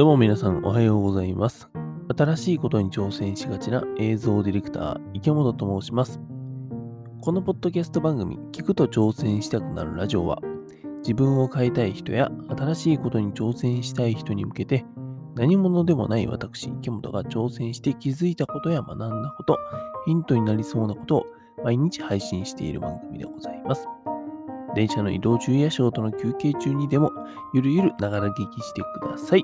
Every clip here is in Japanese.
どうも皆さんおはようございます。新しいことに挑戦しがちな映像ディレクター、池本と申します。このポッドキャスト番組、聞くと挑戦したくなるラジオは、自分を変えたい人や新しいことに挑戦したい人に向けて、何者でもない私、池本が挑戦して気づいたことや学んだこと、ヒントになりそうなことを毎日配信している番組でございます。電車の移動中や仕事の休憩中にでも、ゆるゆるながら聞きしてください。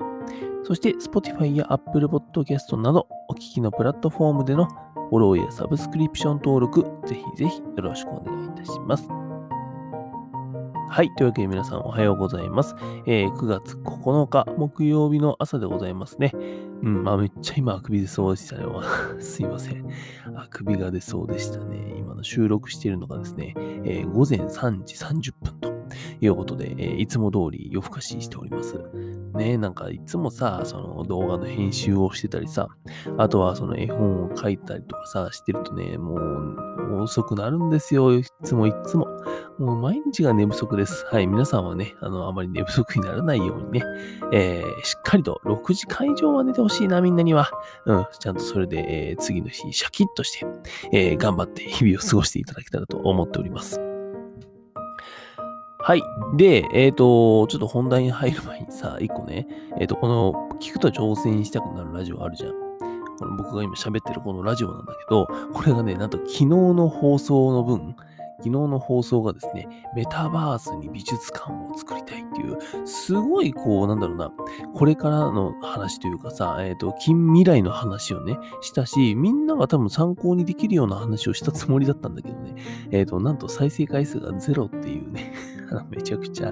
そして、Spotify や Apple Podcast など、お聞きのプラットフォームでのフォローやサブスクリプション登録、ぜひぜひよろしくお願いいたします。はい。というわけで皆さんおはようございます。えー9月9日木曜日の朝でございますね。うん、まあめっちゃ今あくび出そうでしたね。すいません。あくびが出そうでしたね。今の収録しているのがですね、えー午前3時30分ということで、えーいつも通り夜更かししております。ねなんかいつもさ、その動画の編集をしてたりさ、あとはその絵本を書いたりとかさ、してるとね、もう遅くなるんですよ。いつもいつも。もう毎日が寝不足です。はい。皆さんはね、あの、あまり寝不足にならないようにね、えーしっかりと6時間以上は寝てほしいな、みんなには。うん。ちゃんとそれで、えー次の日、シャキッとして、えー頑張って日々を過ごしていただけたらと思っております。はい。で、えっ、と、ちょっと本題に入る前にさ、一個ね、えっ、と、この、聞くと挑戦したくなるラジオあるじゃん。この僕が今喋ってるこのラジオなんだけど、これがね、なんと昨日の放送の分、昨日の放送がですね、メタバースに美術館を作りたいっていう、すごいこう、なんだろうな、これからの話というかさ、えっ、と、近未来の話をね、したし、みんなが多分参考にできるような話をしたつもりだったんだけどね、えっ、と、なんと再生回数がゼロっていうね、めちゃくちゃ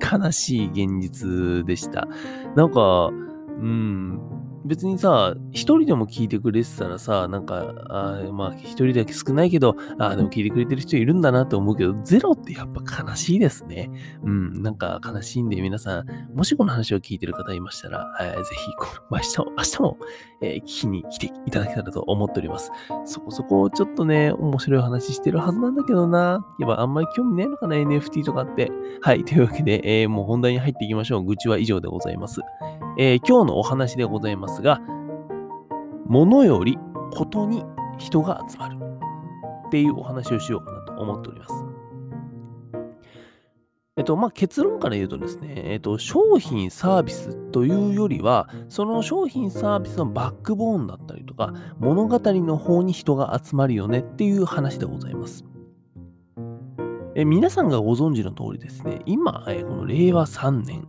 悲しい現実でした。なんか、うん、別にさ、一人でも聞いてくれてたらさ、なんか、あまあ、一人だけ少ないけど、あでも聞いてくれてる人いるんだなって思うけど、ゼロってやっぱ悲しいですね。うん、なんか悲しいんで、皆さん、もしこの話を聞いてる方いましたら、ぜひ、この明日も、明日も、えー聞きに来ていただけたらと思っております。そこそこ、ちょっとね、面白い話してるはずなんだけどな。やっぱあんまり興味ないのかな、NFT とかって。はい、というわけで、えーもう本題に入っていきましょう。愚痴は以上でございます。えー今日のお話でございますが、物よりことに人が集まるっていうお話をしようかなと思っております。えっと、まあ、結論から言うとですね、えっと、商品サービスというよりは、その商品サービスのバックボーンだったりとか、物語の方に人が集まるよねっていう話でございます。え皆さんがご存知の通りですね、今、えこの令和3年、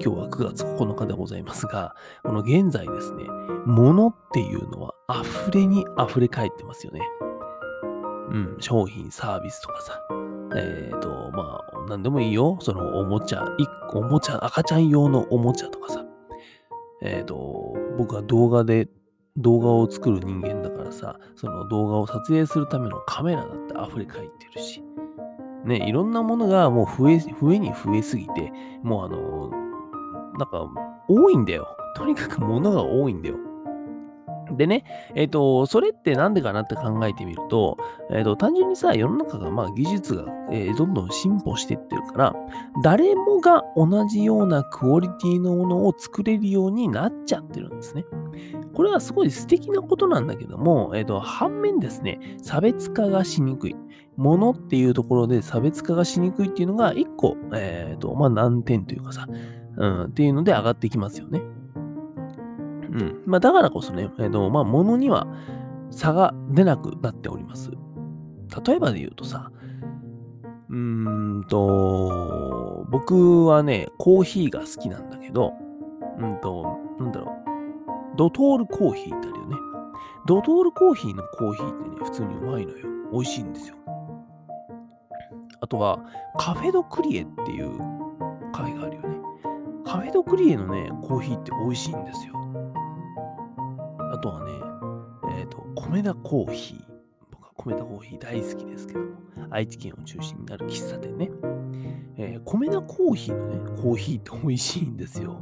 今日は9月9日でございますが、この現在ですね、物っていうのは溢れに溢れ返ってますよね。うん、商品、サービスとかさ。えっ、と、まあ、なんでもいいよ。そのおもちゃ、一個おもちゃ、赤ちゃん用のおもちゃとかさ。えっ、と、僕は動画で、動画を作る人間だからさ、その動画を撮影するためのカメラだって溢れ返ってるし。ね、いろんなものがもう増え、増えに増えすぎて、もうあの、なんか、多いんだよ。とにかく物が多いんだよ。でね、えっ、と、それってなんでかなって考えてみると、えっ、と、単純にさ、世の中が、まあ、技術が、えーどんどん進歩していってるから、誰もが同じようなクオリティのものを作れるようになっちゃってるんですね。これはすごい素敵なことなんだけども、えっ、と、反面ですね、差別化がしにくい。ものっていうところで差別化がしにくいっていうのが、一個、えっ、と、まあ、難点というかさ、うん、っていうので上がってきますよね。うん。まあ、だからこそね、えっ、と、まあ、物には差が出なくなっております。例えばで言うとさ、うーんと、僕はね、コーヒーが好きなんだけど、うんと、なんだろう、ドトールコーヒーってあるよね。ドトールコーヒーのコーヒーってね、普通にうまいのよ。美味しいんですよ。あとは、カフェドクリエっていうカフェがあるよね。カフェドクリエのね、コーヒーって美味しいんですよ。あとはね、えっ、と、米田コーヒー。僕は米田コーヒー大好きですけども、愛知県を中心にある喫茶店ね。えー米田コーヒーのね、コーヒーって美味しいんですよ。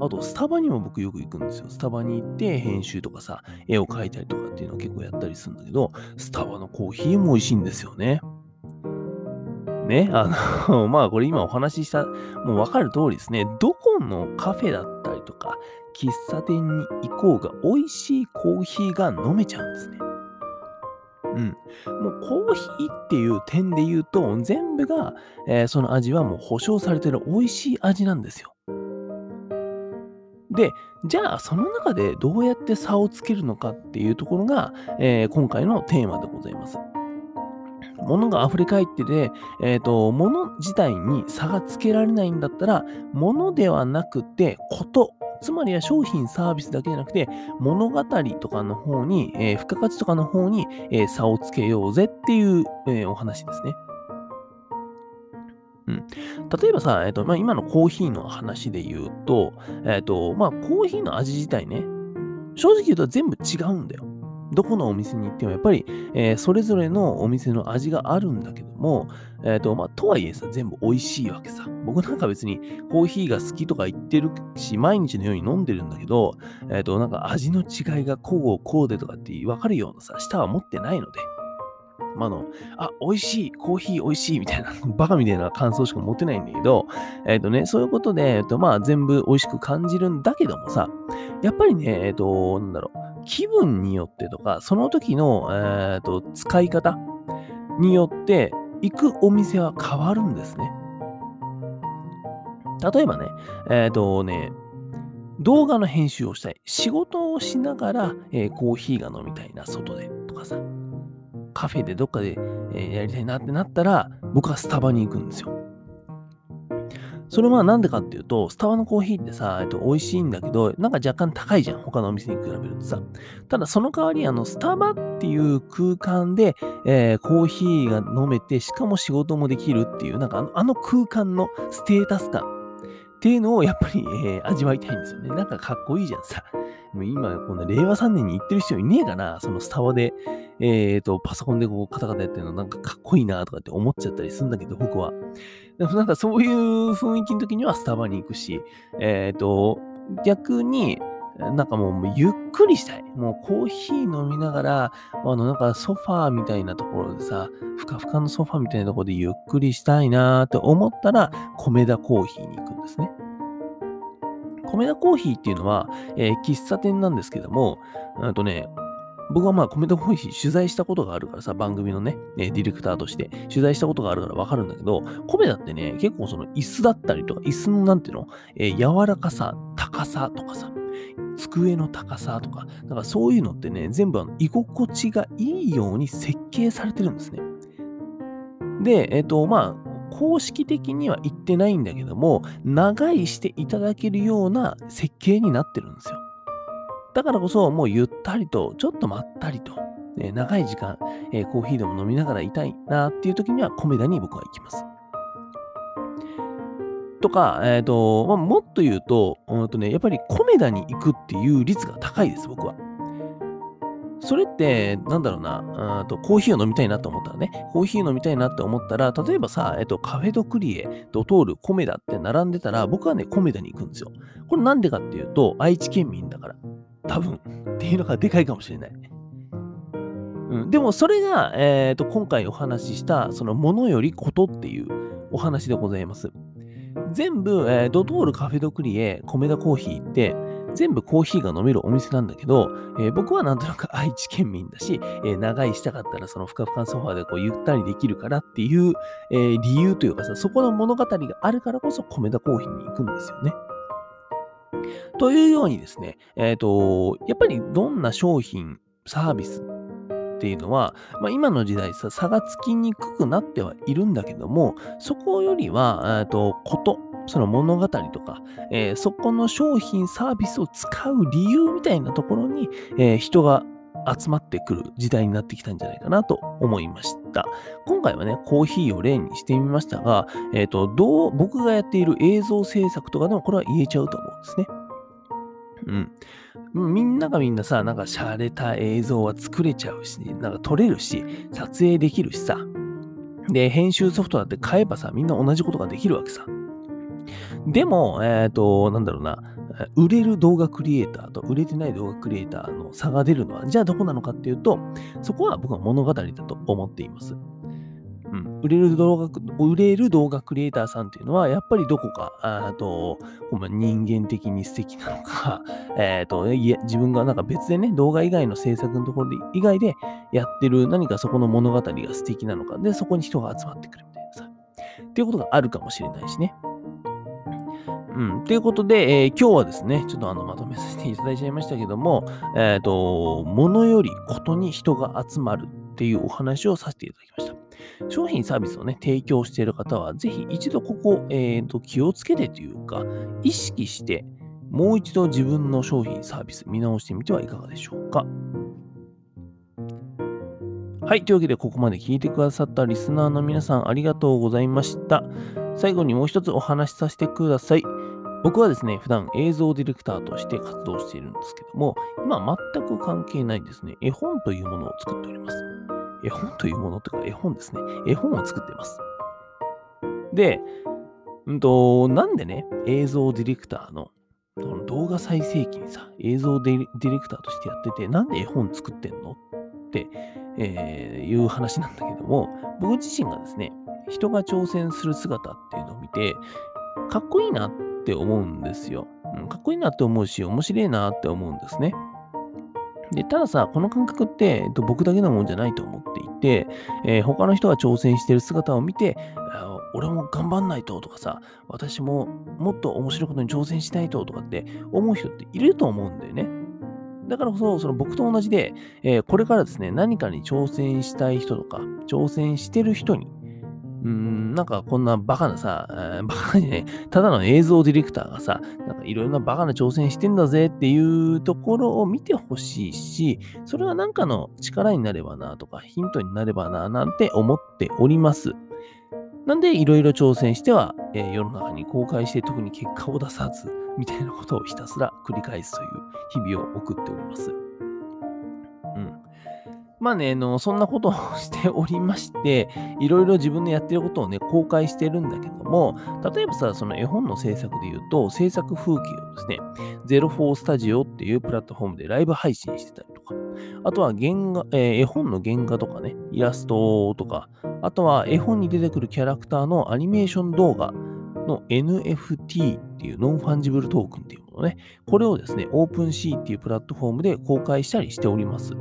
あと、スタバにも僕よく行くんですよ。スタバに行って編集とかさ、絵を描いたりとかっていうのを結構やったりするんだけど、スタバのコーヒーも美味しいんですよね。ね、あの、まあこれ今お話しした、もうわかる通りですね、どこのカフェだったりとか、喫茶店に行こうが美味しいコーヒーが飲めちゃうんですね。うん。もうコーヒーっていう点で言うと、全部が、えーその味はもう保証されてる美味しい味なんですよ。で、じゃあその中でどうやって差をつけるのかっていうところが、えー今回のテーマでございます。物が溢れ返ってて、えっ、と、物自体に差がつけられないんだったら、物ではなくて、こと、つまりは商品サービスだけじゃなくて、物語とかの方に、えー付加価値とかの方に、えー差をつけようぜっていう、えーお話ですね。うん、例えばさ、えっとまあ、今のコーヒーの話で言うと、えっとまあ、コーヒーの味自体ね、正直言うと全部違うんだよ。どこのお店に行ってもやっぱり、えーそれぞれのお店の味があるんだけども、えっとまあ、とはいえさ、全部美味しいわけさ。僕なんか別にコーヒーが好きとか言ってるし、毎日のように飲んでるんだけど、えっとなんか味の違いがこうこうでとかって分かるようなさ、舌は持ってないので。まあの、あ、美味しい、コーヒー美味しいみたいな、バカみたいな感想しか持ってないんだけど、えっ、とね、そういうことで、えっ、と、まあ、全部美味しく感じるんだけどもさ、やっぱりね、えっ、と、なんだろう、気分によってとか、その時の、えっ、と、使い方によって、行くお店は変わるんですね。例えばね、えっ、とね、動画の編集をしたい。仕事をしながら、えーコーヒーが飲みたいな、外で。とかさ。カフェでどっかで、えーやりたいなってなったら、僕はスタバに行くんですよ。それはなんでかっていうと、スタバのコーヒーってさ、えっと、美味しいんだけど、なんか若干高いじゃん。他のお店に比べるとさ。ただその代わり、あの、スタバっていう空間で、えーコーヒーが飲めて、しかも仕事もできるっていう、なんかあのあの空間のステータス感っていうのをやっぱり、えー味わいたいんですよね。なんかかっこいいじゃんさ。もう今、この令和3年に行ってる人いねえかな、そのスタバで、えっ、と、パソコンでこうカタカタやってるのなんかかっこいいなとかって思っちゃったりするんだけど、僕は。でもなんかそういう雰囲気の時にはスタバに行くし、えっ、と、逆に、なんかもうゆっくりしたい。もうコーヒー飲みながら、あのなんかソファーみたいなところでさ、ふかふかのソファーみたいなところでゆっくりしたいなーって思ったら、米田コーヒーに行くんですね。米田コーヒーっていうのは、えー喫茶店なんですけども、あとね、僕はまあ米田コーヒー取材したことがあるからさ、番組のね、ディレクターとして取材したことがあるからわかるんだけど、米田ってね、結構その椅子だったりとか、椅子のなんていうの、えー柔らかさ、高さとかさ、机の高さとか、だからそういうのってね、全部あの居心地がいいように設計されてるんですね。で、えっ、と、まあ、公式的には言ってないんだけども、長居していただけるような設計になってるんですよ。だからこそ、もうゆったりと、ちょっとまったりと、ね長い時間、えーコーヒーでも飲みながらいたいなっていう時には、コメダに僕は行きます。とか、えっ、と、まあ、もっと言うと、うんとね、やっぱりコメダに行くっていう率が高いです、僕は。それって、なんだろうな、とコーヒーを飲みたいなと思ったらね、コーヒー飲みたいなって思ったら、例えばさ、えっと、カフェドクリエ、ドトール、コメダって並んでたら、僕はね、コメダに行くんですよ。これなんでかっていうと、愛知県民だから。多分。っていうのがでかいかもしれない。うん、でも、それが、えっと、今回お話しした、その、ものよりことっていうお話でございます。全部、えードトール、カフェドクリエ、コメダコーヒーって、全部コーヒーが飲めるお店なんだけど、えー僕はなんとなく愛知県民だし、えー長居したかったらそのふかふかのソファーでこうゆったりできるからっていう、えー理由というかさ、そこの物語があるからこそ米田コーヒーに行くんですよね。というようにですね、えっ、と、やっぱりどんな商品、サービスっていうのは、まあ、今の時代さ、差がつきにくくなってはいるんだけども、そこよりは、と、こと、その物語とか、えーそこの商品、サービスを使う理由みたいなところに、えー人が集まってくる時代になってきたんじゃないかなと思いました。今回はね、コーヒーを例にしてみましたが、えっ、と、どう、僕がやっている映像制作とかでもこれは言えちゃうと思うんですね。うん。みんながみんなさ、なんか洒落た映像は作れちゃうし、なんか撮れるし、撮影できるしさ。で、編集ソフトだって買えばさ、みんな同じことができるわけさ。でも、えっ、と、なんだろうな、売れる動画クリエイターと売れてない動画クリエイターの差が出るのは、じゃあどこなのかっていうと、そこは僕は物語だと思っています。うん、売れる動画、売れる動画クリエイターさんっていうのは、やっぱりどこか、あと、人間的に素敵なのか、えっ、ー、と、いや、自分がなんか別でね、動画以外の制作のところで、以外でやってる何かそこの物語が素敵なのか、で、そこに人が集まってくるみたいなさ、っていうことがあるかもしれないしね。うん。ということで、えー、今日はですね、ちょっとあの、まとめさせていただいちゃいましたけども、えっ、ー、と、物よりことに人が集まるっていうお話をさせていただきました。商品サービスをね、提供している方は、ぜひ一度ここ、えーと、気をつけてというか、意識して、もう一度自分の商品サービス見直してみてはいかがでしょうか。はい。というわけで、ここまで聞いてくださったリスナーの皆さん、ありがとうございました。最後にもう一つお話しさせてください。僕はですね、普段映像ディレクターとして活動しているんですけども、今全く関係ないですね、絵本というものを作っております。絵本というものというか、絵本ですね。絵本を作っています。で、うんと、なんでね、映像ディレクターの動画再生機にさ、映像ディレクターとしてやってて、なんで絵本作ってんの？って、えー、いう話なんだけども、僕自身がですね、人が挑戦する姿っていうのを見て、かっこいいなって思うんですよ。うん、かっこいいなって思うし、面白いなって思うんですね。で、たださ、この感覚って、えっと、僕だけのもんじゃないと思っていて、えー、他の人が挑戦してる姿を見て、俺も頑張んないととかさ、私ももっと面白いことに挑戦しないととかって思う人っていると思うんだよね。だからこそ、その僕と同じで、えー、これからですね、何かに挑戦したい人とか、挑戦してる人に、うん、なんかこんなバカなさ、えー、バカじゃない、ただの映像ディレクターがさ、なんかいろいろなバカな挑戦してんだぜっていうところを見てほしいし、それはなんかの力になればなとか、ヒントになればななんて思っております。なんでいろいろ挑戦しては、えー、世の中に公開して特に結果を出さず、みたいなことをひたすら繰り返すという日々を送っております。まあね、あの、そんなことをしておりまして、いろいろ自分のやってることをね、公開してるんだけども、例えばさ、その絵本の制作で言うと、制作風景をですね、04スタジオっていうプラットフォームでライブ配信してたりとか、あとは原画、えー、絵本の原画とかね、イラストとか、あとは絵本に出てくるキャラクターのアニメーション動画の NFT っていう non-fungible token っていうものね、これをですね、 OpenSea っていうプラットフォームで公開したりしております。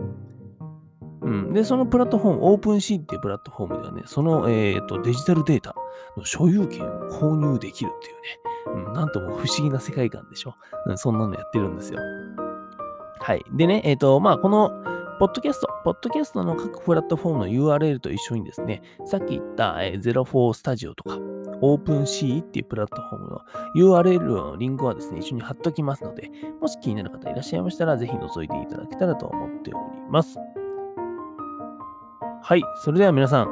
うん。で、そのプラットフォーム、OpenC っていうプラットフォームではね、その、えーと、デジタルデータの所有権を購入できるっていうね、うん、なんとも不思議な世界観でしょ。うん、そんなのやってるんですよ。はい。でね、えっ、ー、と、まあ、この、ポッドキャスト、ポッドキャストの各プラットフォームの URL と一緒にですね、さっき言った、えー、04スタジオとか、OpenC っていうプラットフォームの URL のリンクはですね、一緒に貼っときますので、もし気になる方いらっしゃいましたら、ぜひ覗いていただけたらと思っております。はい。それでは皆さん、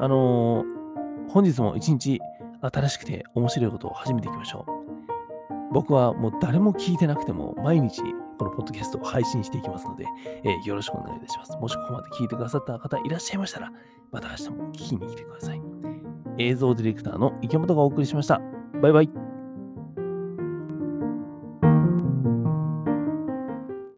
あのー、本日も一日新しくて面白いことを始めていきましょう。僕はもう誰も聞いてなくても毎日このポッドキャストを配信していきますので、えー、よろしくお願いいたします。もしここまで聞いてくださった方いらっしゃいましたら、また明日も聞きに来てください。映像ディレクターの池本がお送りしました。バイバイ。